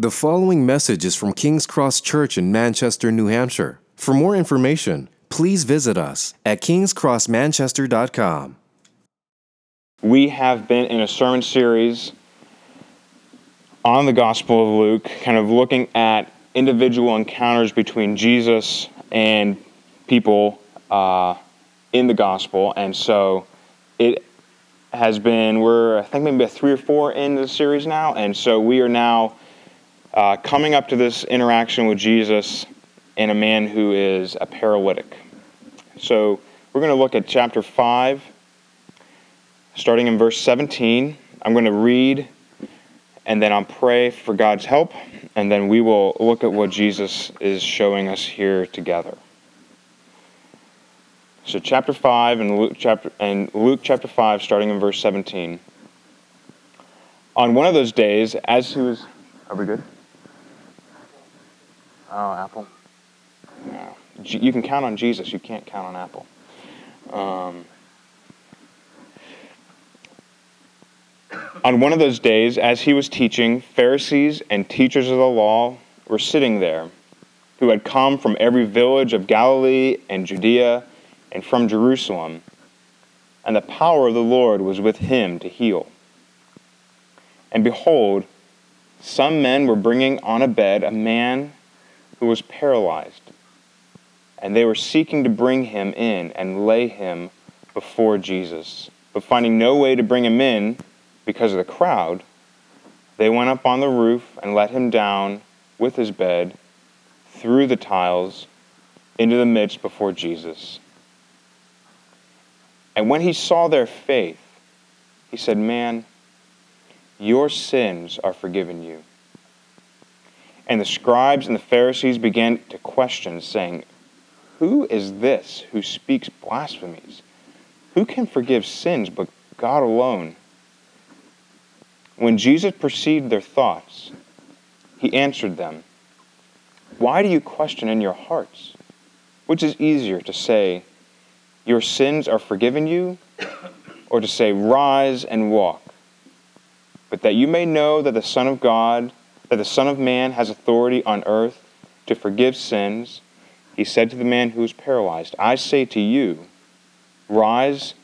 The following message is from King's Cross Church in Manchester, New Hampshire. For more information, please visit us at kingscrossmanchester.com. We have been in a sermon series on the Gospel of Luke, kind of looking at individual encounters between Jesus and people uh, in the Gospel. And so it has been, we're, I think, maybe three or four in the series now. And so we are now uh, coming up to this interaction with Jesus and a man who is a paralytic. So we're going to look at chapter 5, starting in verse 17. I'm going to read and then I'll pray for God's help, and then we will look at what Jesus is showing us here together. So, chapter 5 and Luke chapter, and Luke chapter 5, starting in verse 17. On one of those days, as he was. Are we good? Oh, Apple. No. You can count on Jesus. You can't count on Apple. Um, on one of those days, as he was teaching, Pharisees and teachers of the law were sitting there, who had come from every village of Galilee and Judea and from Jerusalem. And the power of the Lord was with him to heal. And behold, some men were bringing on a bed a man who was paralyzed. And they were seeking to bring him in and lay him before Jesus. But finding no way to bring him in because of the crowd, they went up on the roof and let him down with his bed through the tiles into the midst before Jesus. And when he saw their faith, he said, Man, your sins are forgiven you. And the scribes and the Pharisees began to question, saying, Who is this who speaks blasphemies? Who can forgive sins but God alone? When Jesus perceived their thoughts, he answered them, Why do you question in your hearts? Which is easier to say, Your sins are forgiven you, or to say, Rise and walk? But that you may know that the Son of God that the Son of Man has authority on earth to forgive sins, he said to the man who was paralyzed, I say to you, rise,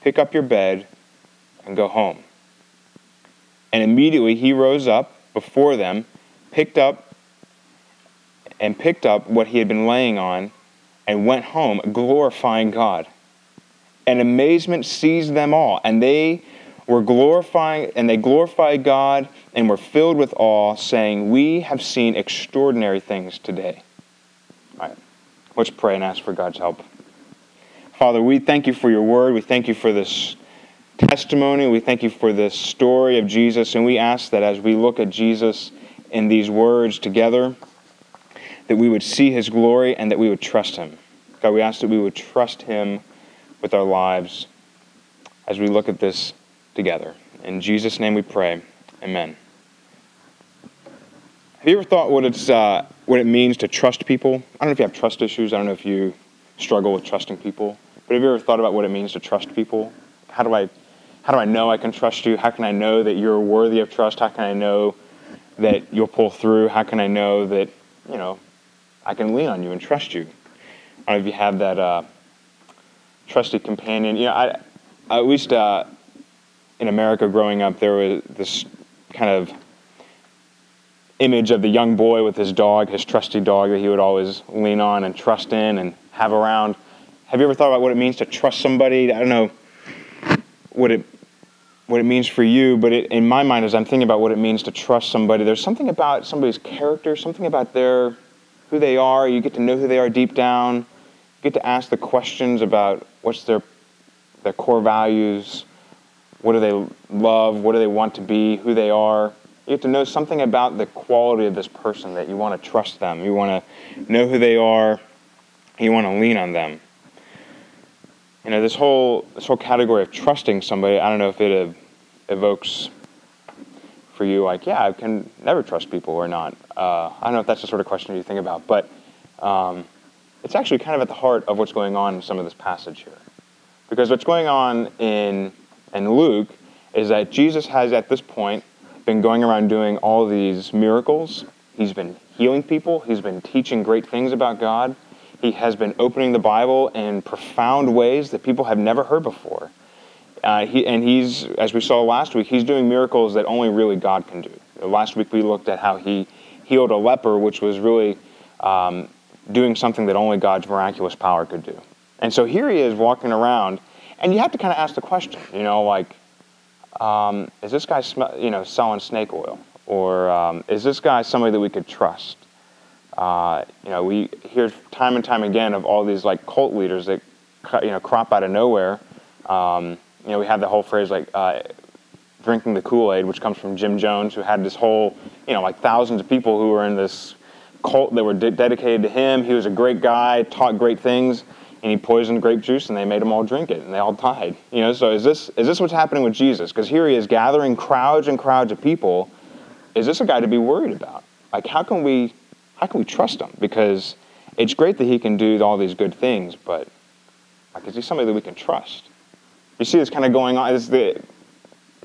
pick up your bed, and go home. And immediately he rose up before them, picked up and picked up what he had been laying on, and went home, glorifying God. And amazement seized them all, and they were glorifying, and they glorified God and were filled with awe, saying, We have seen extraordinary things today. All right, let's pray and ask for God's help. Father, we thank you for your word. We thank you for this testimony. We thank you for this story of Jesus. And we ask that as we look at Jesus in these words together, that we would see his glory and that we would trust him. God, we ask that we would trust him with our lives as we look at this together. In Jesus' name we pray. Amen. Have you ever thought what it's uh, what it means to trust people? I don't know if you have trust issues. I don't know if you struggle with trusting people. But have you ever thought about what it means to trust people? How do I how do I know I can trust you? How can I know that you're worthy of trust? How can I know that you'll pull through? How can I know that you know I can lean on you and trust you? I don't know if you have that uh, trusted companion. You know, I, at least uh, in America growing up, there was this kind of image of the young boy with his dog, his trusty dog that he would always lean on and trust in and have around. Have you ever thought about what it means to trust somebody? I don't know what it what it means for you, but it, in my mind, as I'm thinking about what it means to trust somebody, there's something about somebody's character, something about their who they are. You get to know who they are deep down. You get to ask the questions about what's their their core values, what do they love? What do they want to be? Who they are? You have to know something about the quality of this person that you want to trust them. You want to know who they are. You want to lean on them. You know this whole this whole category of trusting somebody. I don't know if it ev- evokes for you like, yeah, I can never trust people or not. Uh, I don't know if that's the sort of question you think about, but um, it's actually kind of at the heart of what's going on in some of this passage here, because what's going on in and Luke is that Jesus has at this point been going around doing all these miracles. He's been healing people. He's been teaching great things about God. He has been opening the Bible in profound ways that people have never heard before. Uh, he, and he's, as we saw last week, he's doing miracles that only really God can do. Last week we looked at how he healed a leper, which was really um, doing something that only God's miraculous power could do. And so here he is walking around, and you have to kind of ask the question, you know, like, um, is this guy, sm- you know, selling snake oil, or um, is this guy somebody that we could trust? Uh, you know, we hear time and time again of all these like cult leaders that, you know, crop out of nowhere. Um, you know, we have the whole phrase like uh, drinking the Kool-Aid, which comes from Jim Jones, who had this whole, you know, like thousands of people who were in this cult that were de- dedicated to him. He was a great guy, taught great things, and he poisoned grape juice, and they made them all drink it, and they all died. You know, so is this is this what's happening with Jesus? Because here he is gathering crowds and crowds of people. Is this a guy to be worried about? Like, how can we how can we trust him? Because it's great that he can do all these good things, but like, is he somebody that we can trust? You see this kind of going on. This the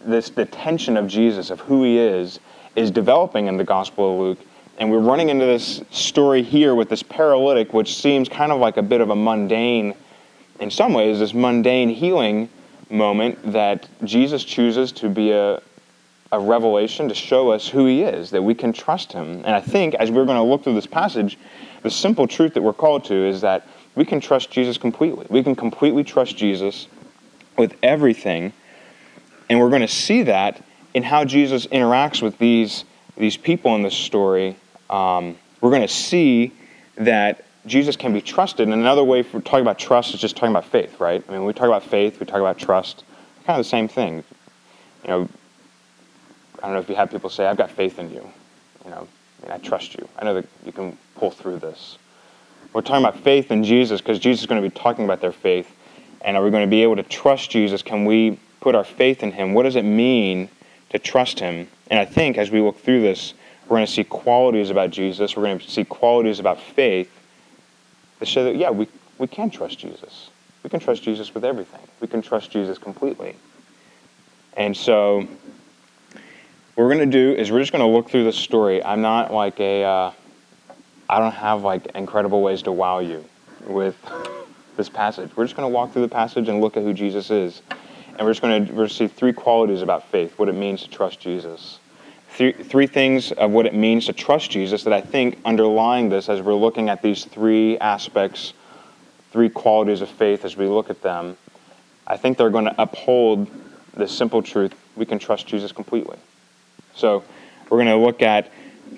this the tension of Jesus of who he is is developing in the Gospel of Luke and we're running into this story here with this paralytic, which seems kind of like a bit of a mundane, in some ways, this mundane healing moment that Jesus chooses to be a, a revelation to show us who he is, that we can trust him. And I think as we're going to look through this passage, the simple truth that we're called to is that we can trust Jesus completely. We can completely trust Jesus with everything. And we're going to see that in how Jesus interacts with these, these people in this story um, we're going to see that Jesus can be trusted. And another way for talking about trust is just talking about faith, right? I mean, when we talk about faith, we talk about trust. Kind of the same thing. You know, I don't know if you have people say, "I've got faith in you." You know, I, mean, I trust you. I know that you can pull through this. We're talking about faith in Jesus because Jesus is going to be talking about their faith. And are we going to be able to trust Jesus? Can we put our faith in Him? What does it mean to trust Him? And I think as we look through this, we're going to see qualities about Jesus. We're going to see qualities about faith that show that, yeah, we, we can trust Jesus. We can trust Jesus with everything. We can trust Jesus completely. And so, what we're going to do is we're just going to look through this story. I'm not like a, uh, I don't have like incredible ways to wow you with this passage. We're just going to walk through the passage and look at who Jesus is. And we're just going to, we're going to see three qualities about faith, what it means to trust Jesus th- three things of what it means to trust Jesus that I think underlying this as we're looking at these three aspects, three qualities of faith as we look at them, I think they're going to uphold the simple truth we can trust Jesus completely. So we're going to look at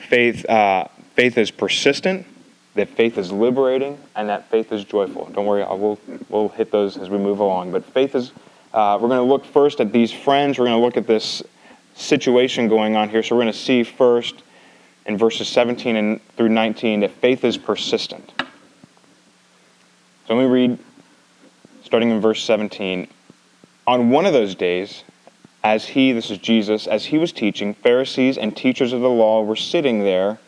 faith. Uh, faith is persistent, that faith is liberating, and that faith is joyful. Don't worry, will we'll hit those as we move along. But faith is. Uh, we're going to look first at these friends. We're going to look at this situation going on here. So we're going to see first in verses 17 and through 19 that faith is persistent. So let me read, starting in verse 17. On one of those days, as he, this is Jesus, as he was teaching, Pharisees and teachers of the law were sitting there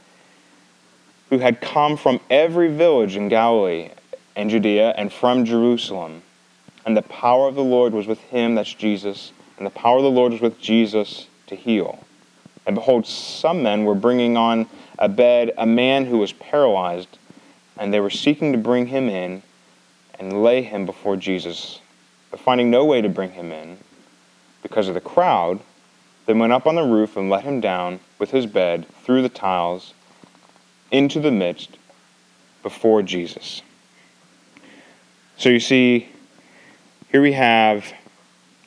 who had come from every village in Galilee and Judea and from Jerusalem. And the power of the Lord was with him, that's Jesus, and the power of the Lord was with Jesus to heal. And behold, some men were bringing on a bed a man who was paralyzed, and they were seeking to bring him in and lay him before Jesus. But finding no way to bring him in, because of the crowd, they went up on the roof and let him down with his bed through the tiles into the midst before Jesus. So you see, here we have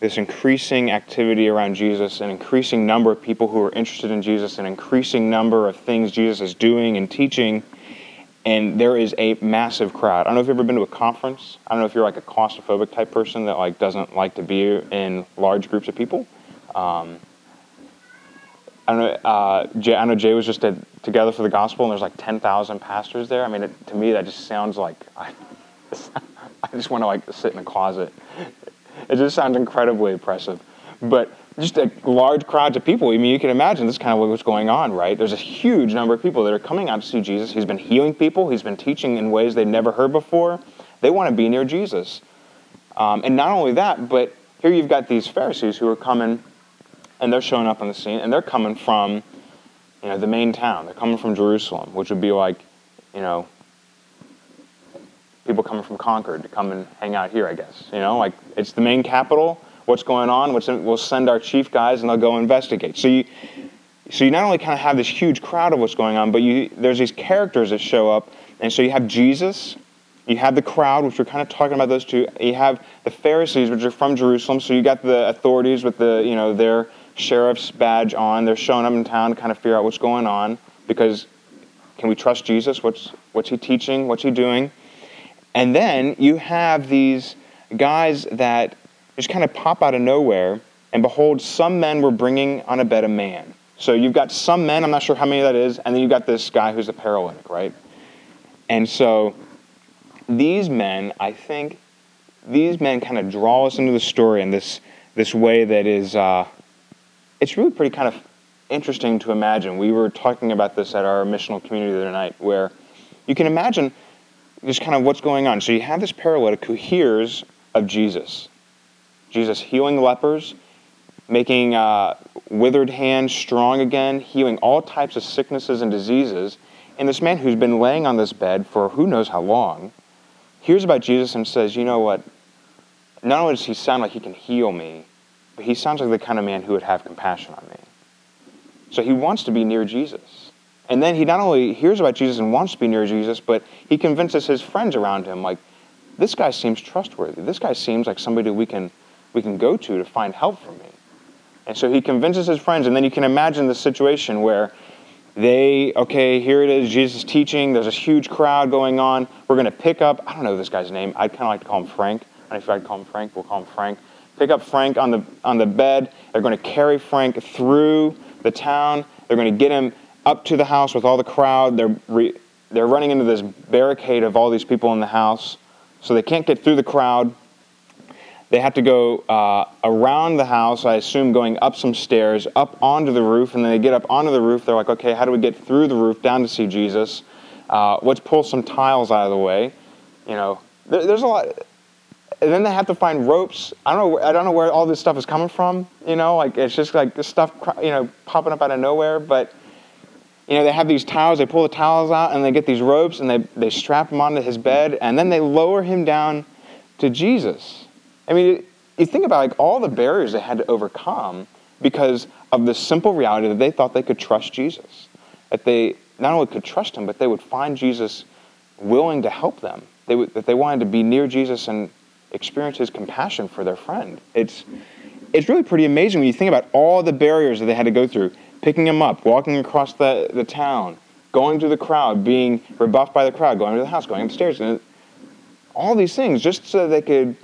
this increasing activity around Jesus, an increasing number of people who are interested in Jesus, an increasing number of things Jesus is doing and teaching, and there is a massive crowd. I don't know if you've ever been to a conference. I don't know if you're like a claustrophobic type person that like doesn't like to be in large groups of people. Um, I know. Uh, Jay, I know Jay was just at, together for the gospel, and there's like 10,000 pastors there. I mean, it, to me, that just sounds like I, I just want to like sit in a closet it just sounds incredibly impressive. But just a large crowds of people. I mean, you can imagine this kind of what's going on, right? There's a huge number of people that are coming out to see Jesus. He's been healing people. He's been teaching in ways they'd never heard before. They want to be near Jesus. Um, and not only that, but here you've got these Pharisees who are coming and they're showing up on the scene, and they're coming from, you know, the main town. They're coming from Jerusalem, which would be like, you know, people coming from Concord to come and hang out here, I guess. You know, like it's the main capital. What's going on? What's in, we'll send our chief guys and they'll go investigate. So you, so you not only kind of have this huge crowd of what's going on, but you there's these characters that show up, and so you have Jesus, you have the crowd, which we're kind of talking about those two. You have the Pharisees, which are from Jerusalem. So you got the authorities with the you know their sheriff's badge on. They're showing up in town to kind of figure out what's going on because can we trust Jesus? What's what's he teaching? What's he doing? And then you have these guys that just kind of pop out of nowhere. And behold, some men were bringing on a bed a man. So you've got some men, I'm not sure how many that is, and then you've got this guy who's a paralytic, right? And so these men, I think, these men kind of draw us into the story in this, this way that is, uh, it's really pretty kind of interesting to imagine. We were talking about this at our missional community the other night, where you can imagine just kind of what's going on. So you have this paralytic who hears of Jesus. Jesus healing lepers, making uh, withered hands strong again, healing all types of sicknesses and diseases. And this man who's been laying on this bed for who knows how long hears about Jesus and says, You know what? Not only does he sound like he can heal me, but he sounds like the kind of man who would have compassion on me. So he wants to be near Jesus. And then he not only hears about Jesus and wants to be near Jesus, but he convinces his friends around him, like, this guy seems trustworthy. This guy seems like somebody we can, we can go to to find help for me. And so he convinces his friends, and then you can imagine the situation where they, okay, here it is, Jesus teaching, there's this huge crowd going on. We're going to pick up, I don't know this guy's name, I'd kind of like to call him Frank. I don't know if I'd call him Frank, we'll call him Frank. Pick up Frank on the, on the bed. They're going to carry Frank through the town. They're going to get him up to the house with all the crowd. They're, re, they're running into this barricade of all these people in the house. So they can't get through the crowd. They have to go uh, around the house, I assume going up some stairs, up onto the roof, and then they get up onto the roof. They're like, okay, how do we get through the roof down to see Jesus? Uh, let's pull some tiles out of the way. You know, there, there's a lot. And then they have to find ropes. I don't know. I don't know where all this stuff is coming from. You know, like it's just like this stuff, you know, popping up out of nowhere. But you know, they have these towels, They pull the towels out, and they get these ropes, and they they strap him onto his bed, and then they lower him down to Jesus. I mean, you think about like all the barriers they had to overcome because of the simple reality that they thought they could trust Jesus. That they not only could trust him, but they would find Jesus willing to help them. They would, that they wanted to be near Jesus and experience his compassion for their friend. It's, it's really pretty amazing when you think about all the barriers that they had to go through. Picking him up, walking across the, the town, going through the crowd, being rebuffed by the crowd, going to the house, going upstairs, and all these things just so they could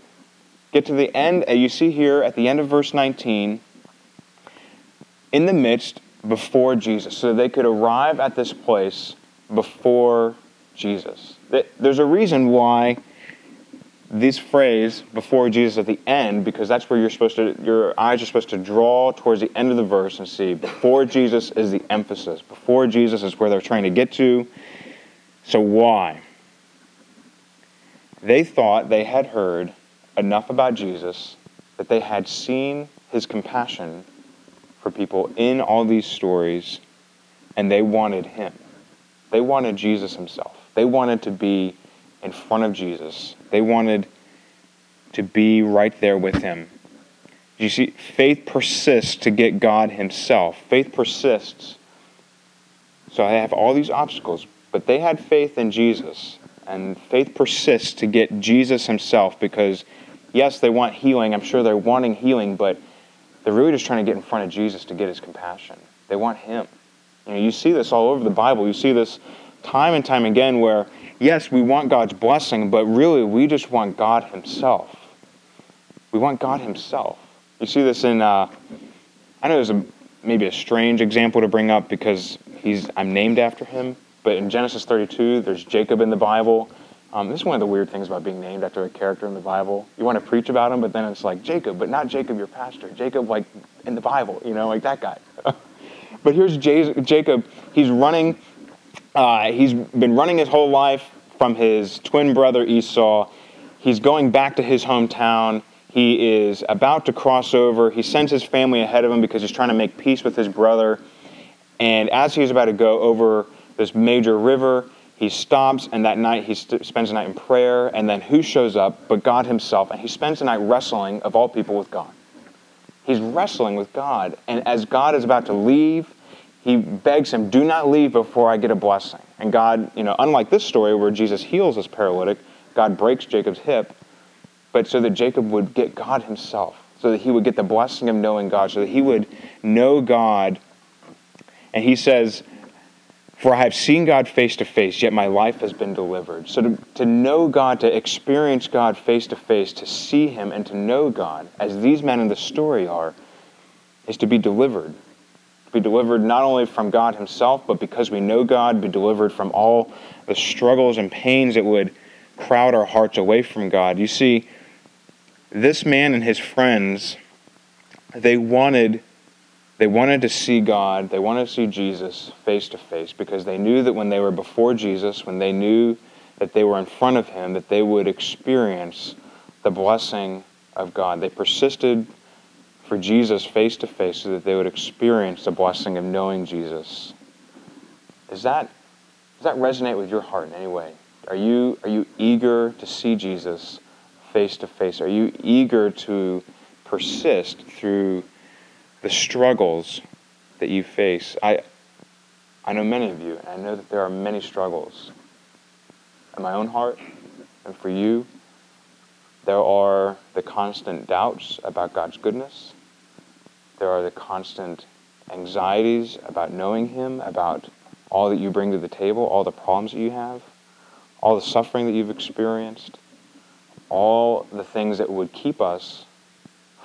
get to the end, you see here at the end of verse 19, in the midst before Jesus, so they could arrive at this place before Jesus. There's a reason why this phrase before Jesus at the end, because that's where you're supposed to, your eyes are supposed to draw towards the end of the verse and see before Jesus is the emphasis. Before Jesus is where they're trying to get to. So why? They thought they had heard enough about Jesus that they had seen his compassion for people in all these stories, and they wanted him. They wanted Jesus himself. They wanted to be in front of Jesus. They wanted to be right there with him. You see, faith persists to get God himself. Faith persists. So I have all these obstacles, but they had faith in Jesus. And faith persists to get Jesus himself because yes, they want healing. I'm sure they're wanting healing, but they're really just trying to get in front of Jesus to get his compassion. They want him. You know, you see this all over the Bible. You see this time and time again where, yes, we want God's blessing, but really we just want God himself. We want God himself. You see this in, uh, I know there's a, maybe a strange example to bring up because he's, I'm named after him, but in Genesis 32, there's Jacob in the Bible um, this is one of the weird things about being named after a character in the Bible. You want to preach about him, but then it's like Jacob, but not Jacob, your pastor. Jacob, like in the Bible, you know, like that guy. but here's Jacob. He's running. Uh, he's been running his whole life from his twin brother Esau. He's going back to his hometown. He is about to cross over. He sends his family ahead of him because he's trying to make peace with his brother. And as he's about to go over this major river, he stops, and that night he st- spends the night in prayer. And then who shows up but God Himself? And he spends the night wrestling, of all people, with God. He's wrestling with God. And as God is about to leave, he begs him, Do not leave before I get a blessing. And God, you know, unlike this story where Jesus heals this paralytic, God breaks Jacob's hip, but so that Jacob would get God himself, so that he would get the blessing of knowing God, so that he would know God. And he says, For I have seen God face to face, yet my life has been delivered. So to, to know God, to experience God face to face, to see him and to know God, as these men in the story are, is to be delivered be delivered not only from God Himself, but because we know God, be delivered from all the struggles and pains that would crowd our hearts away from God. You see, this man and his friends, they wanted they wanted to see God, they wanted to see Jesus face to face because they knew that when they were before Jesus, when they knew that they were in front of him, that they would experience the blessing of God. They persisted for Jesus face to face so that they would experience the blessing of knowing Jesus. Is that, does that resonate with your heart in any way? Are you, are you eager to see Jesus face to face? Are you eager to persist through the struggles that you face? I, I know many of you, and I know that there are many struggles in my own heart and for you. There are the constant doubts about God's goodness. There are the constant anxieties about knowing Him, about all that you bring to the table, all the problems that you have, all the suffering that you've experienced, all the things that would keep us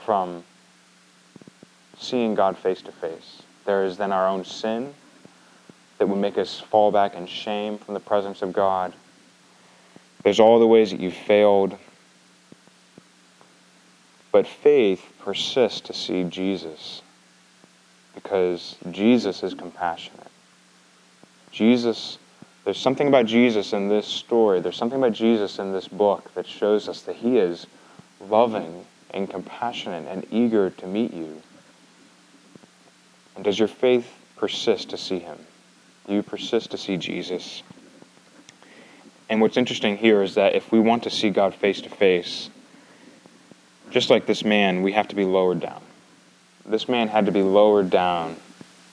from seeing God face to face. There is then our own sin that would make us fall back in shame from the presence of God. There's all the ways that you've failed. But faith persists to see Jesus because Jesus is compassionate. Jesus, there's something about Jesus in this story, there's something about Jesus in this book that shows us that he is loving and compassionate and eager to meet you. And does your faith persist to see him? Do you persist to see Jesus? And what's interesting here is that if we want to see God face to face, just like this man, we have to be lowered down. This man had to be lowered down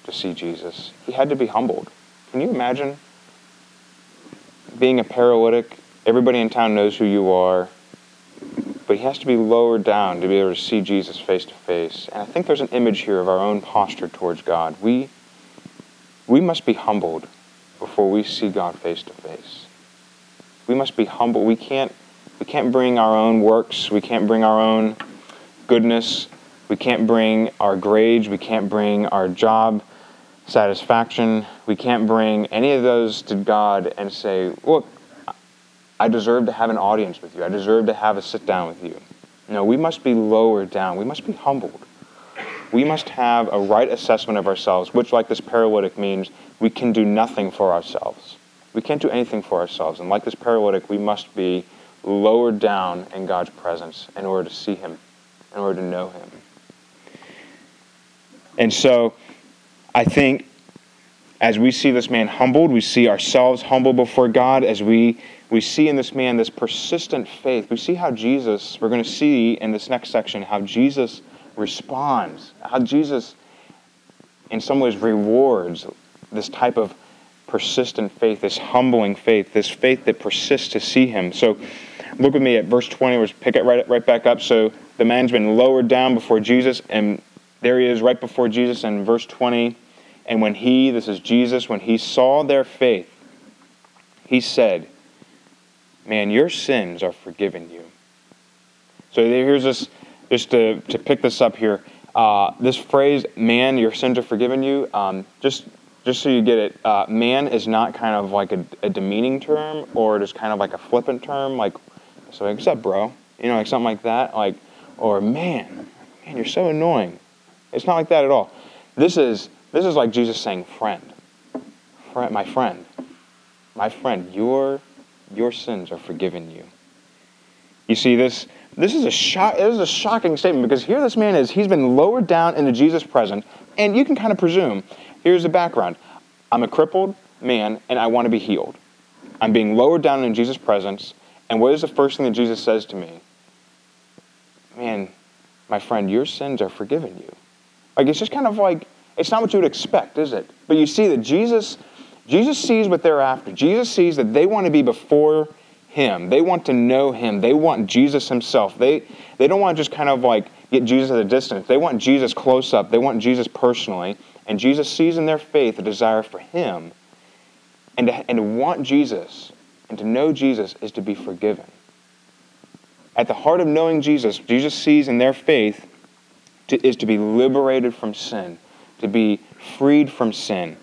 to see Jesus. He had to be humbled. Can you imagine being a paralytic? Everybody in town knows who you are, but he has to be lowered down to be able to see Jesus face to face. And I think there's an image here of our own posture towards God. We, we must be humbled before we see God face to face. We must be humble. We can't we can't bring our own works. We can't bring our own goodness. We can't bring our grades. We can't bring our job satisfaction. We can't bring any of those to God and say, Look, I deserve to have an audience with you. I deserve to have a sit down with you. No, we must be lowered down. We must be humbled. We must have a right assessment of ourselves, which, like this paralytic, means we can do nothing for ourselves. We can't do anything for ourselves. And like this paralytic, we must be lowered down in God's presence in order to see Him, in order to know Him. And so I think as we see this man humbled, we see ourselves humbled before God, as we, we see in this man this persistent faith. We see how Jesus, we're going to see in this next section, how Jesus responds, how Jesus, in some ways, rewards this type of persistent faith, this humbling faith, this faith that persists to see him. So look with me at verse 20. We'll pick it right, right back up. So the man's been lowered down before Jesus, and there he is right before Jesus in verse 20. And when he, this is Jesus, when he saw their faith, he said, Man, your sins are forgiven you. So here's this, just to, to pick this up here. Uh, this phrase, man, your sins are forgiven you, um, just just so you get it, uh, man is not kind of like a, a, demeaning term or just kind of like a flippant term, like, so like, what's up, bro? You know, like something like that, like, or man, man, you're so annoying. It's not like that at all. This is this is like Jesus saying, friend, friend, my friend, my friend, your your sins are forgiven you. You see this. This is a shock. This is a shocking statement because here this man is. He's been lowered down into Jesus' presence, and you can kind of presume. Here's the background: I'm a crippled man, and I want to be healed. I'm being lowered down in Jesus' presence, and what is the first thing that Jesus says to me? Man, my friend, your sins are forgiven you. Like it's just kind of like it's not what you would expect, is it? But you see that Jesus, Jesus sees what they're after. Jesus sees that they want to be before him. They want to know him. They want Jesus himself. They they don't want to just kind of like get Jesus at a distance. They want Jesus close up. They want Jesus personally. And Jesus sees in their faith a desire for him. And to, and to want Jesus and to know Jesus is to be forgiven. At the heart of knowing Jesus, Jesus sees in their faith to, is to be liberated from sin, to be freed from sin.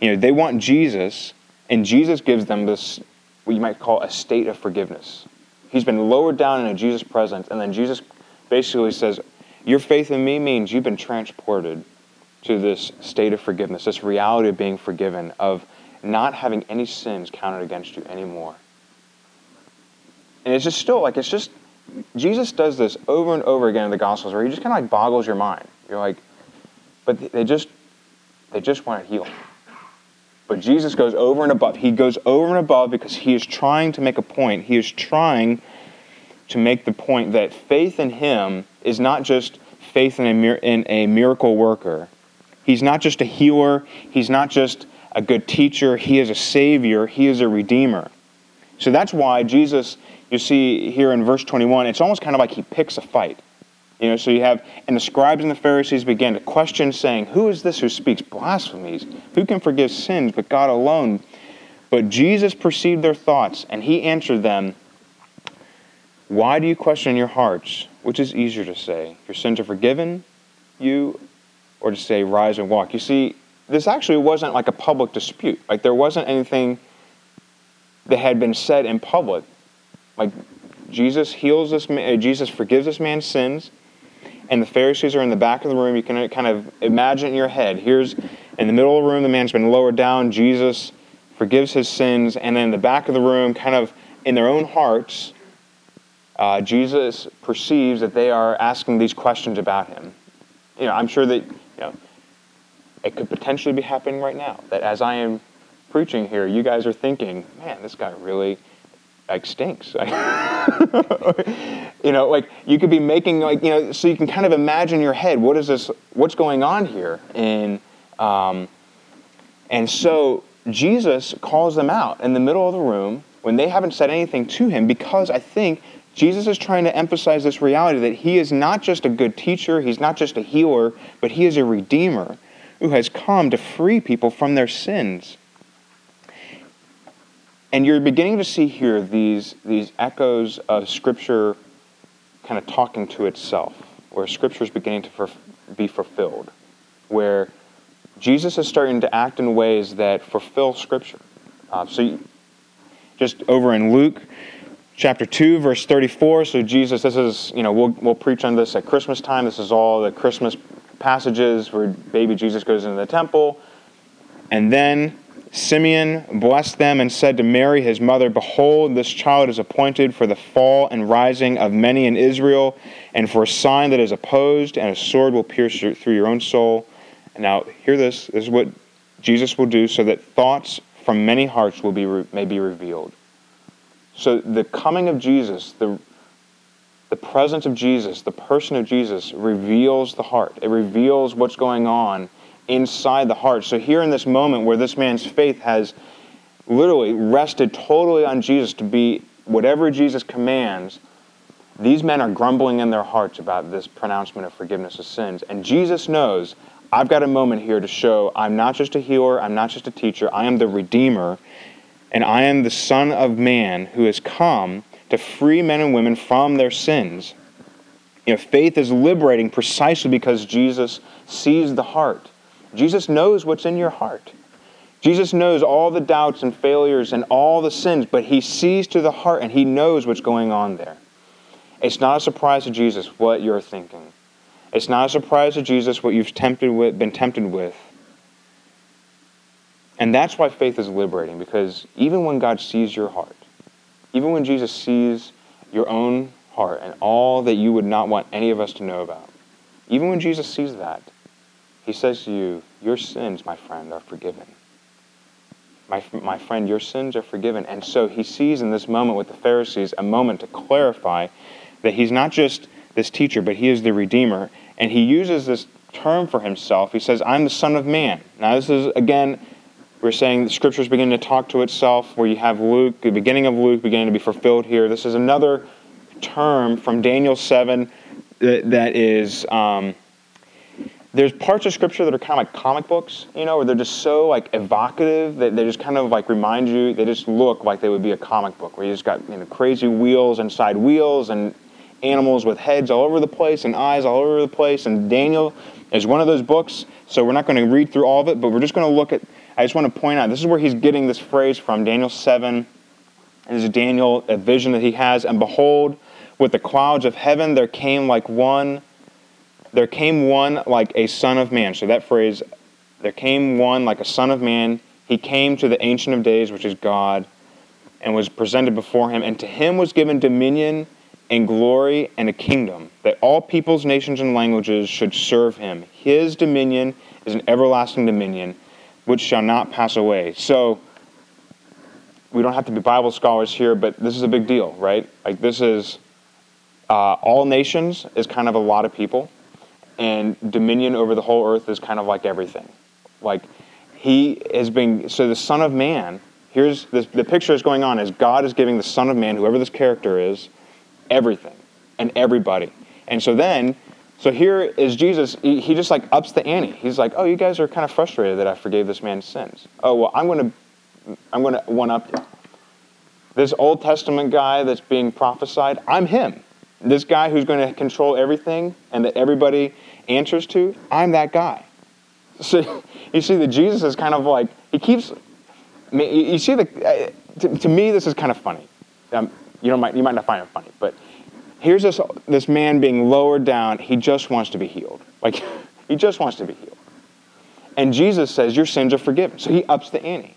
You know, they want Jesus, and Jesus gives them this what you might call a state of forgiveness. He's been lowered down into Jesus' presence, and then Jesus basically says, Your faith in me means you've been transported to this state of forgiveness, this reality of being forgiven, of not having any sins counted against you anymore. And it's just still like, it's just, Jesus does this over and over again in the Gospels where he just kind of like boggles your mind. You're like, but they just, they just want to heal. But Jesus goes over and above. He goes over and above because he is trying to make a point. He is trying to make the point that faith in him is not just faith in a, in a miracle worker. He's not just a healer. He's not just a good teacher. He is a savior. He is a redeemer. So that's why Jesus, you see here in verse 21, it's almost kind of like he picks a fight. You know, so you have, and the scribes and the Pharisees began to question, saying, Who is this who speaks blasphemies? Who can forgive sins but God alone? But Jesus perceived their thoughts, and he answered them, Why do you question your hearts? Which is easier to say, Your sins are forgiven you, or to say, Rise and walk? You see, this actually wasn't like a public dispute. Like, there wasn't anything that had been said in public. Like, Jesus heals this man, Jesus forgives this man's sins and the Pharisees are in the back of the room. You can kind of imagine in your head. Here's in the middle of the room, the man's been lowered down. Jesus forgives his sins. And then in the back of the room, kind of in their own hearts, uh, Jesus perceives that they are asking these questions about him. You know, I'm sure that, you know, it could potentially be happening right now. That as I am preaching here, you guys are thinking, man, this guy really like stinks. you know, like you could be making like you know, so you can kind of imagine in your head what is this, what's going on here, and um, and so Jesus calls them out in the middle of the room when they haven't said anything to him because I think Jesus is trying to emphasize this reality that he is not just a good teacher, he's not just a healer, but he is a redeemer who has come to free people from their sins. And you're beginning to see here these, these echoes of Scripture kind of talking to itself, where Scripture is beginning to be fulfilled, where Jesus is starting to act in ways that fulfill Scripture. Uh, so, you, just over in Luke chapter 2, verse 34, so Jesus, this is, you know, we'll, we'll preach on this at Christmas time. This is all the Christmas passages where baby Jesus goes into the temple. And then Simeon blessed them and said to Mary, his mother, Behold, this child is appointed for the fall and rising of many in Israel, and for a sign that is opposed, and a sword will pierce through your own soul. Now, hear this. This is what Jesus will do so that thoughts from many hearts will be, may be revealed. So, the coming of Jesus, the, the presence of Jesus, the person of Jesus reveals the heart. It reveals what's going on inside the heart. So, here in this moment where this man's faith has literally rested totally on Jesus to be whatever Jesus commands, these men are grumbling in their hearts about this pronouncement of forgiveness of sins. And Jesus knows, I've got a moment here to show I'm not just a healer, I'm not just a teacher, I am the Redeemer, and I am the Son of Man who has come to free men and women from their sins. You know, faith is liberating precisely because Jesus sees the heart. Jesus knows what's in your heart. Jesus knows all the doubts and failures and all the sins, but he sees to the heart and he knows what's going on there. It's not a surprise to Jesus what you're thinking. It's not a surprise to Jesus what you've tempted with, been tempted with. And that's why faith is liberating, because even when God sees your heart, even when Jesus sees your own heart and all that you would not want any of us to know about. Even when Jesus sees that, he says to you, Your sins, my friend, are forgiven. My, my friend, your sins are forgiven. And so he sees in this moment with the Pharisees a moment to clarify that he's not just this teacher, but he is the Redeemer. And he uses this term for himself. He says, I'm the Son of Man. Now, this is, again, we're saying the scriptures begin to talk to itself, where you have Luke, the beginning of Luke beginning to be fulfilled here. This is another term from Daniel 7 that, that is. Um, there's parts of scripture that are kind of like comic books, you know, where they're just so like evocative that they just kind of like remind you. They just look like they would be a comic book, where you just got you know crazy wheels inside wheels and animals with heads all over the place and eyes all over the place. And Daniel is one of those books. So we're not going to read through all of it, but we're just going to look at I just want to point out this is where he's getting this phrase from Daniel 7. This is Daniel, a vision that he has. And behold, with the clouds of heaven there came like one, there came one like a son of man. So that phrase, there came one like a son of man. He came to the Ancient of Days, which is God, and was presented before him. And to him was given dominion and glory and a kingdom, that all peoples, nations, and languages should serve him. His dominion is an everlasting dominion which shall not pass away. So we don't have to be Bible scholars here, but this is a big deal, right? Like this is uh, all nations is kind of a lot of people, and dominion over the whole earth is kind of like everything. Like he has been so the Son of Man. Here's this, the picture is going on is God is giving the Son of Man, whoever this character is, everything and everybody. And so then so here is Jesus, he, just like ups the ante. He's like, oh, you guys are kind of frustrated that I forgave this man's sins. Oh, well, I'm going to I'm going to one up you. This Old Testament guy that's being prophesied, I'm him. This guy who's going to control everything and that everybody answers to, I'm that guy. So you see that Jesus is kind of like, he keeps, you see, the, uh, to, me, this is kind of funny. Um, you, don't, you might not find it funny, but here's this, this man being lowered down. He just wants to be healed. Like, he just wants to be healed. And Jesus says, Your sins are forgiven. So he ups the ante.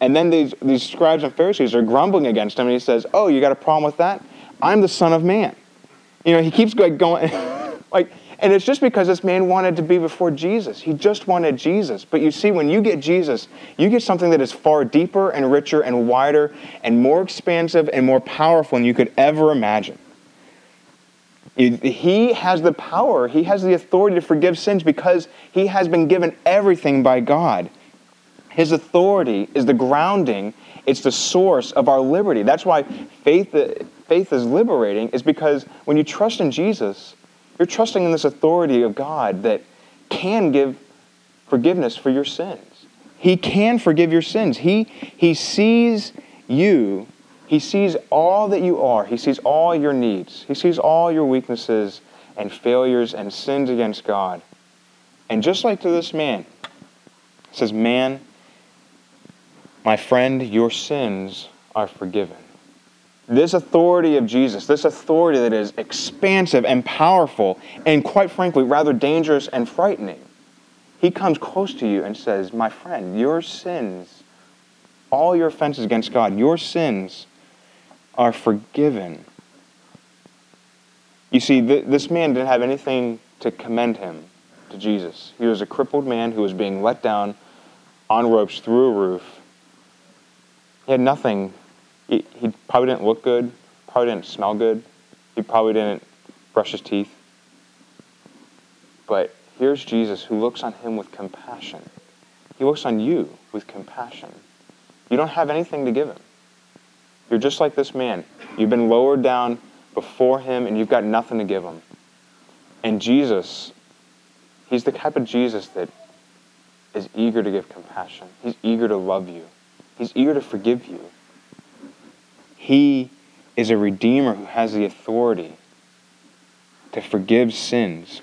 And then these, these scribes and Pharisees are grumbling against him, and he says, Oh, you got a problem with that? I'm the Son of Man. You know, he keeps going, like, and it's just because this man wanted to be before Jesus. He just wanted Jesus. But you see, when you get Jesus, you get something that is far deeper and richer and wider and more expansive and more powerful than you could ever imagine. He has the power, he has the authority to forgive sins because he has been given everything by God. His authority is the grounding, it's the source of our liberty. That's why faith, uh, faith is liberating, is because when you trust in Jesus, you're trusting in this authority of God that can give forgiveness for your sins. He can forgive your sins. He, he sees you he sees all that you are. He sees all your needs. He sees all your weaknesses and failures and sins against God. And just like to this man, says, Man, my friend, your sins are forgiven. This authority of Jesus, this authority that is expansive and powerful, and quite frankly, rather dangerous and frightening, he comes close to you and says, My friend, your sins, all your offenses against God, your sins are forgiven. You see, th- this man didn't have anything to commend him to Jesus. He was a crippled man who was being let down on ropes through a roof. He had nothing. He, he probably didn't look good, probably didn't smell good, he probably didn't brush his teeth. But here's Jesus who looks on him with compassion. He looks on you with compassion. You don't have anything to give him. You're just like this man. You've been lowered down before him and you've got nothing to give him. And Jesus, he's the type of Jesus that is eager to give compassion. He's eager to love you. He's eager to forgive you. He is a redeemer who has the authority to forgive sins.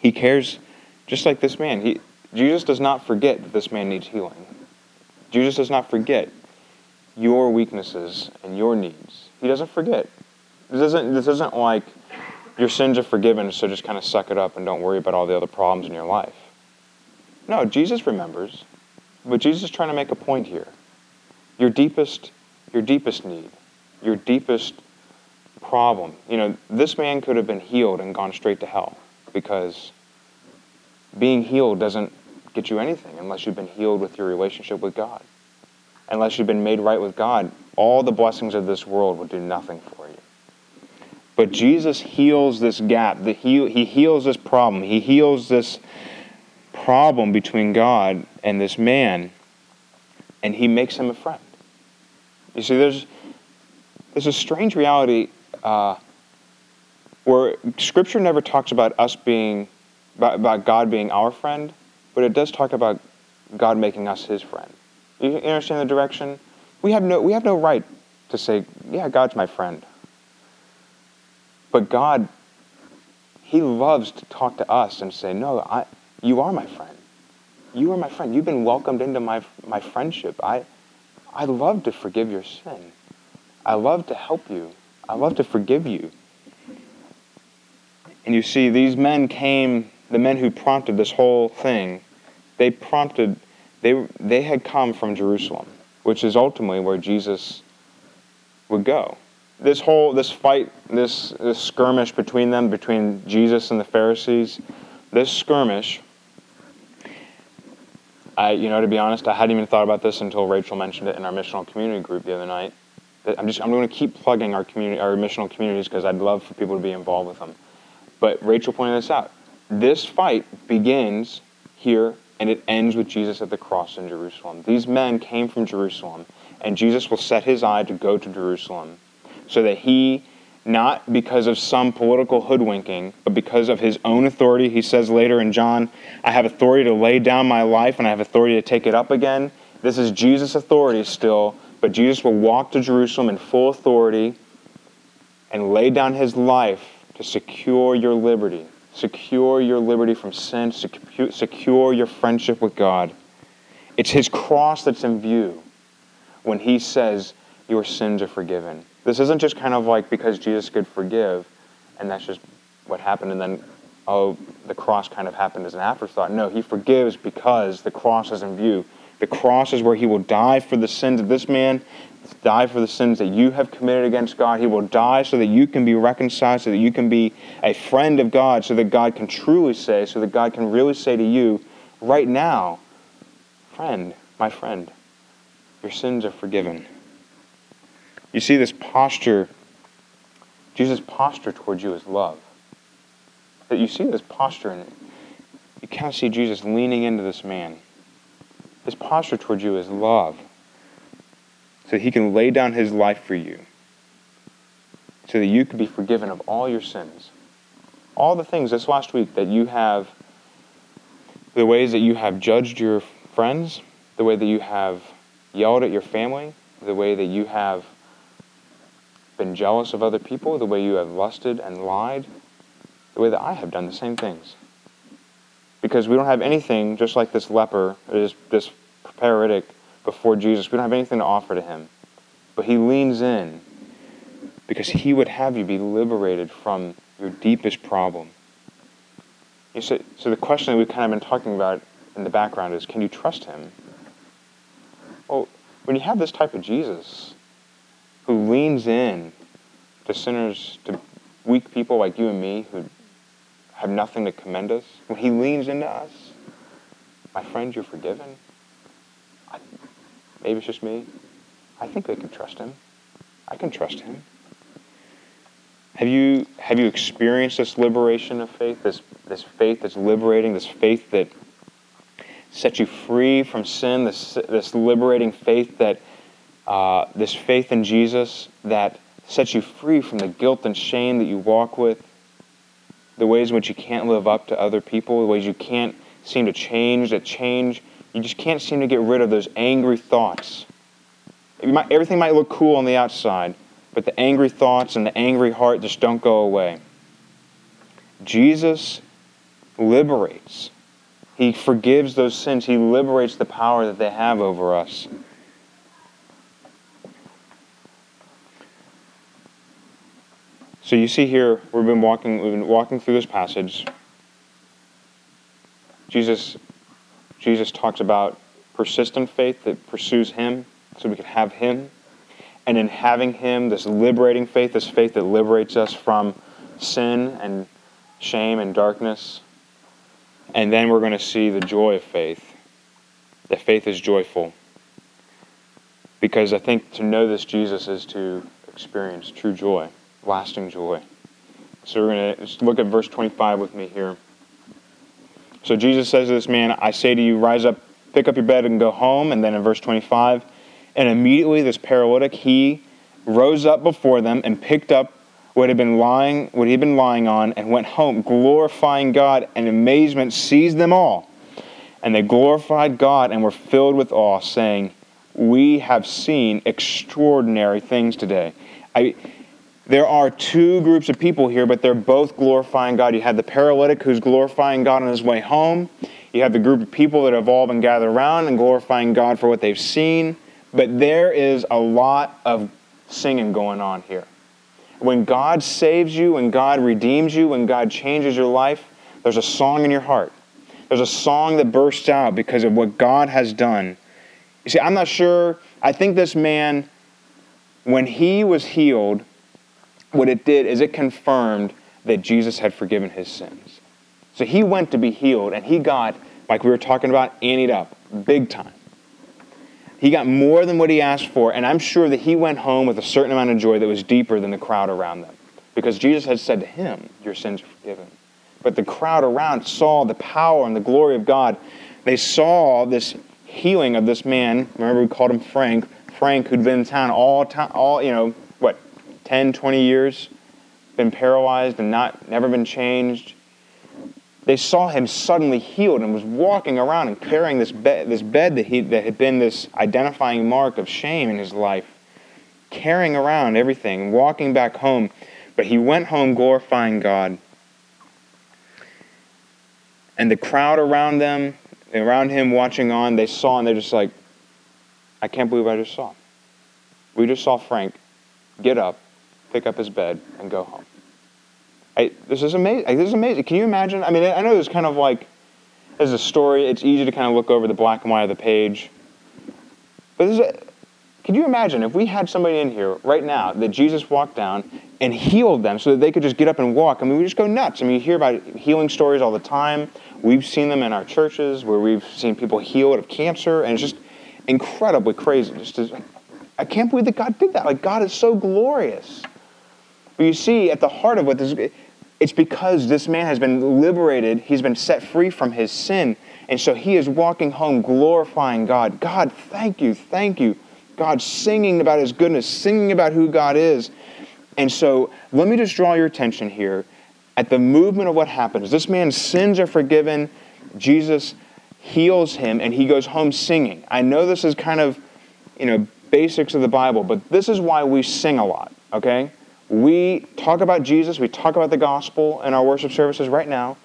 He cares just like this man. He, Jesus does not forget that this man needs healing. Jesus does not forget your weaknesses and your needs. He doesn't forget. This isn't, this isn't like your sins are forgiven, so just kind of suck it up and don't worry about all the other problems in your life. No, Jesus remembers, but Jesus is trying to make a point here. Your deepest, your deepest need, your deepest problem. You know, this man could have been healed and gone straight to hell because being healed doesn't get you anything unless you've been healed with your relationship with God. Unless you've been made right with God, all the blessings of this world will do nothing for you. But Jesus heals this gap. He heals this problem. He heals this problem between God and this man, and he makes him a friend. You see, there's, there's a strange reality uh, where Scripture never talks about us being, about, about God being our friend, but it does talk about God making us his friend. You understand the direction? We have no, we have no right to say, yeah, God's my friend. But God, He loves to talk to us and say, no, I, you are my friend. You are my friend. You've been welcomed into my, my friendship. I, I love to forgive your sin. I love to help you. I love to forgive you. And you see, these men came, the men who prompted this whole thing, they prompted, they, they had come from Jerusalem, which is ultimately where Jesus would go. This whole, this fight, this, this skirmish between them, between Jesus and the Pharisees, this skirmish, I, you know, to be honest, I hadn't even thought about this until Rachel mentioned it in our missional community group the other night. I'm just, I'm going to keep plugging our community, our missional communities because I'd love for people to be involved with them. But Rachel pointed this out. This fight begins here and it ends with Jesus at the cross in Jerusalem. These men came from Jerusalem, and Jesus will set his eye to go to Jerusalem so that he, not because of some political hoodwinking, but because of his own authority, he says later in John, I have authority to lay down my life and I have authority to take it up again. This is Jesus' authority still, but Jesus will walk to Jerusalem in full authority and lay down his life to secure your liberty secure your liberty from sin, secure your friendship with God. It's His cross that's in view when He says your sins are forgiven. This isn't just kind of like because Jesus could forgive and that's just what happened and then, oh, the cross kind of happened as an afterthought. No, He forgives because the cross is in view. The cross is where He will die for the sins of this man die for the sins that you have committed against God. He will die so that you can be reconciled, so that you can be a friend of God, so that God can truly say, so that God can really say to you, right now, friend, my friend, your sins are forgiven. You see this posture, Jesus' posture towards you is love. That you see this posture and you kind of see Jesus leaning into this man. His posture towards you is love so he can lay down his life for you, so that you can be forgiven of all your sins. All the things this last week that you have, the ways that you have judged your friends, the way that you have yelled at your family, the way that you have been jealous of other people, the way you have lusted and lied, the way that I have done the same things. Because we don't have anything, just like this leper, this, this paralytic, before Jesus. We don't have anything to offer to him. But he leans in because he would have you be liberated from your deepest problem. You say, so the question that we've kind of been talking about in the background is can you trust him? Well, when you have this type of Jesus who leans in to sinners, to weak people like you and me who have nothing to commend us, when he leans into us, my friend, you're forgiven. Maybe it's just me. I think they can trust him. I can trust him. Have you, have you experienced this liberation of faith, this, this faith that's liberating, this faith that sets you free from sin, this, this liberating faith that, uh, this faith in Jesus that sets you free from the guilt and shame that you walk with, the ways in which you can't live up to other people, the ways you can't seem to change, that change you just can't seem to get rid of those angry thoughts. Might, everything might look cool on the outside, but the angry thoughts and the angry heart just don't go away. Jesus liberates. He forgives those sins. He liberates the power that they have over us. So you see here, we've been walking, we've been walking through this passage. Jesus Jesus talks about persistent faith that pursues Him so we can have Him. and in having Him, this liberating faith, this faith that liberates us from sin and shame and darkness. And then we're going to see the joy of faith. That faith is joyful. Because I think to know this Jesus is to experience true joy, lasting joy. So we're going to look at verse 25 with me here. So Jesus says to this man, I say to you, rise up, pick up your bed, and go home. And then in verse 25, and immediately this paralytic, he rose up before them and picked up what had been lying, what he had been lying on, and went home, glorifying God, and amazement seized them all. And they glorified God and were filled with awe, saying, We have seen extraordinary things today. I, there are two groups of people here, but they're both glorifying God. You have the paralytic who's glorifying God on his way home. You have the group of people that have all been gathered around and glorifying God for what they've seen. But there is a lot of singing going on here. When God saves you, when God redeems you, when God changes your life, there's a song in your heart. There's a song that bursts out because of what God has done. You see, I'm not sure. I think this man, when he was healed, what it did is it confirmed that Jesus had forgiven his sins. So he went to be healed, and he got, like we were talking about, anteed up big time. He got more than what he asked for, and I'm sure that he went home with a certain amount of joy that was deeper than the crowd around them. Because Jesus had said to him, Your sins are forgiven. But the crowd around saw the power and the glory of God. They saw this healing of this man. Remember, we called him Frank. Frank, who'd been in town all time, all you know, what, 10, 20 years, been paralyzed and not never been changed they saw him suddenly healed and was walking around and carrying this bed, this bed that, he, that had been this identifying mark of shame in his life, carrying around everything, walking back home. But he went home glorifying God. And the crowd around them, around him watching on, they saw and they're just like, I can't believe I just saw. We just saw Frank get up, pick up his bed, and go home. I, this is amazing. This is amazing. Can you imagine? I mean, I know it's kind of like, as a story, it's easy to kind of look over the black and white of the page. But this is, a, can you imagine if we had somebody in here right now that Jesus walked down and healed them so that they could just get up and walk? I mean, we just go nuts. I mean, you hear about healing stories all the time. We've seen them in our churches where we've seen people healed of cancer, and it's just incredibly crazy. Just I can't believe that God did that. Like, God is so glorious. But you see, at the heart of what this it's because this man has been liberated, he's been set free from his sin. And so he is walking home glorifying God. God, thank you, thank you. God singing about his goodness, singing about who God is. And so let me just draw your attention here at the movement of what happens. This man's sins are forgiven. Jesus heals him and he goes home singing. I know this is kind of, you know, basics of the Bible, but this is why we sing a lot, okay? We talk about Jesus, we talk about the gospel in our worship services right now,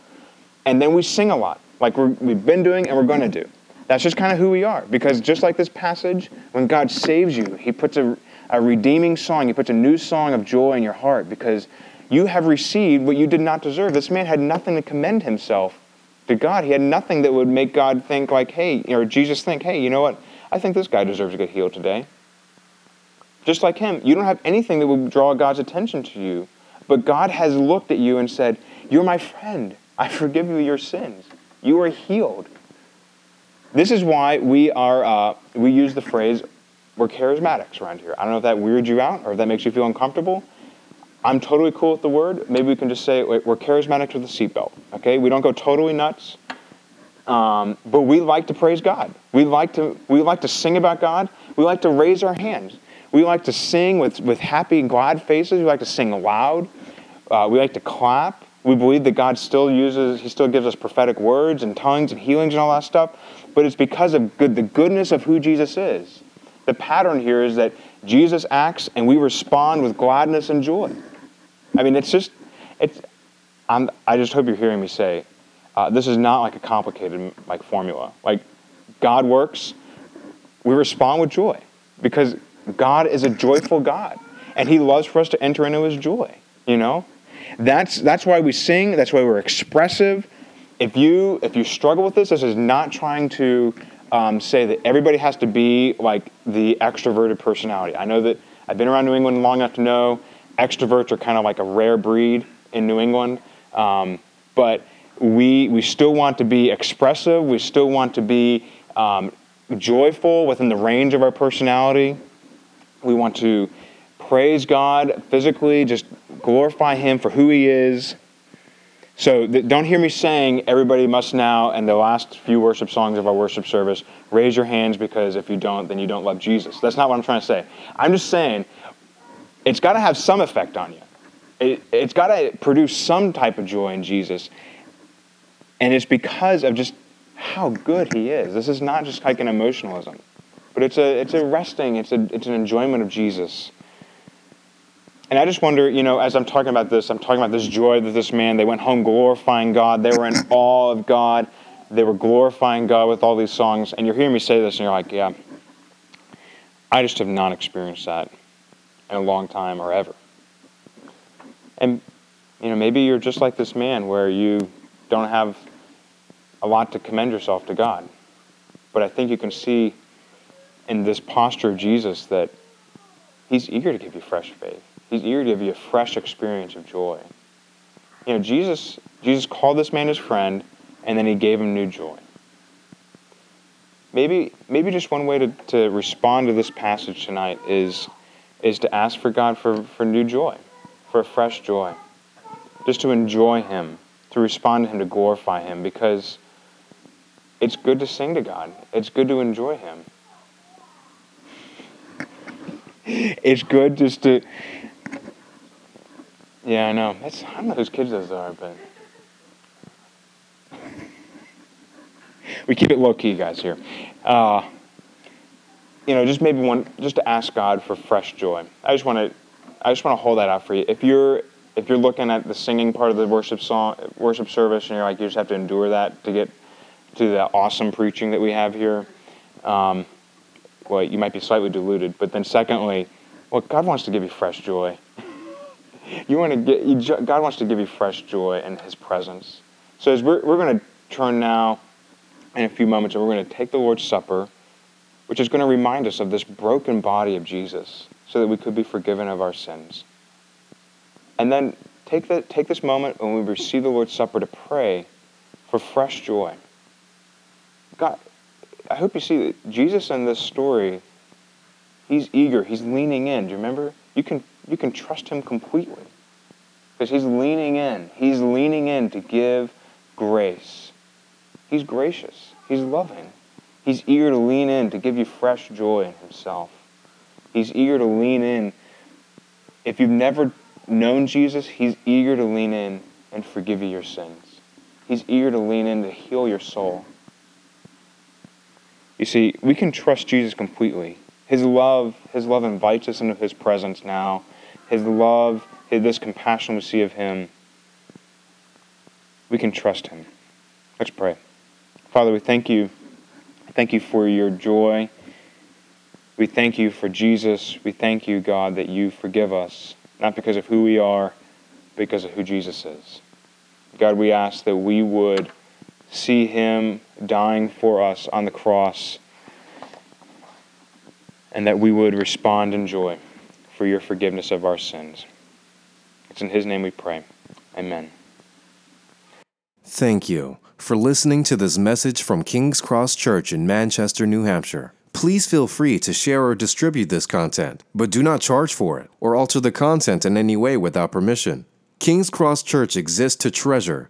and then we sing a lot, like we have been doing and we're going to do. That's just kind of who we are. Because just like this passage, when God saves you, He puts a, a redeeming song, He puts a new song of joy in your heart because you have received what you did not deserve. This man had nothing to commend himself to God. He had nothing that would make God think, like, hey, or Jesus think, hey, you know what? I think this guy deserves to get healed today. Just like him, you don't have anything that would draw God's attention to you. But God has looked at you and said, You're my friend. I forgive you your sins. You are healed. This is why we are uh, we use the phrase we're charismatics around here. I don't know if that weirds you out or if that makes you feel uncomfortable. I'm totally cool with the word. Maybe we can just say we're charismatics with a seatbelt. Okay, we don't go totally nuts, um, but we like to praise God. We like to we like to sing about God. We like to raise our hands. We like to sing with, with happy, glad faces. We like to sing loud. Uh, we like to clap. We believe that God still uses, He still gives us prophetic words and tongues and healings and all that stuff. But it's because of good, the goodness of who Jesus is. The pattern here is that Jesus acts and we respond with gladness and joy. I mean, it's just, it's, I'm, I just hope you're hearing me say, uh, this is not like a complicated like formula. Like, God works, we respond with joy because God is a joyful God, and He loves for us to enter into His joy. You know, that's that's why we sing. That's why we're expressive. If you if you struggle with this, this is not trying to um, say that everybody has to be like the extroverted personality. I know that I've been around New England long enough to know extroverts are kind of like a rare breed in New England. Um, but we, we still want to be expressive, we still want to be um, joyful within the range of our personality. We want to praise God physically, just glorify Him for who He is. So th- don't hear me saying everybody must now, in the last few worship songs of our worship service, raise your hands because if you don't, then you don't love Jesus. That's not what I'm trying to say. I'm just saying it's got to have some effect on you. It, it's got to produce some type of joy in Jesus. And it's because of just how good he is. This is not just like an emotionalism, but it's a, it's a resting, it's, a, it's an enjoyment of Jesus. And I just wonder, you know, as I'm talking about this, I'm talking about this joy that this man, they went home glorifying God. They were in awe of God. They were glorifying God with all these songs. And you're hearing me say this, and you're like, yeah, I just have not experienced that in a long time or ever. And, you know, maybe you're just like this man where you don't have a lot to commend yourself to God. But I think you can see in this posture of Jesus that he's eager to give you fresh faith. He's eager to give you a fresh experience of joy. You know, Jesus, Jesus called this man his friend, and then he gave him new joy. Maybe, maybe just one way to, to respond to this passage tonight is, is to ask for God for, for new joy, for a fresh joy. Just to enjoy Him, to respond to Him, to glorify Him, because it's good to sing to God. It's good to enjoy Him. It's good just to. Yeah, I know. It's, I don't know whose kids those are, but. we keep it low key, guys, here. Uh, you know, just maybe one, just to ask God for fresh joy. I just want to, I just want to hold that out for you. If you're, if you're looking at the singing part of the worship song, worship service, and you're like, you just have to endure that to get to the awesome preaching that we have here, um, well, you might be slightly deluded. But then, secondly, well, God wants to give you fresh joy. you want to get you, God wants to give you fresh joy in His presence. So as we're we're going to turn now in a few moments, and we're going to take the Lord's Supper, which is going to remind us of this broken body of Jesus, so that we could be forgiven of our sins. And then take the take this moment when we receive the Lord's Supper to pray for fresh joy. God, I hope you see that Jesus in this story, he's eager, he's leaning in. Do you remember? You can, you can trust him completely because he's leaning in. He's leaning in to give grace. He's gracious, he's loving. He's eager to lean in to give you fresh joy in himself. He's eager to lean in. If you've never known Jesus, he's eager to lean in and forgive you your sins. He's eager to lean in to heal your soul. You see, we can trust Jesus completely. His love, His love invites us into His presence now. His love, this compassion we see of Him, we can trust Him. Let's pray. Father, we thank you. Thank you for your joy. We thank you for Jesus. We thank you, God, that you forgive us, not because of who we are, but because of who Jesus is. God, we ask that we would see him dying for us on the cross, and that we would respond in joy for your forgiveness of our sins. It's in his name we pray. Amen. Thank you for listening to this message from King's Cross Church in Manchester, New Hampshire. Please feel free to share or distribute this content, but do not charge for it or alter the content in any way without permission. King's Cross Church exists to treasure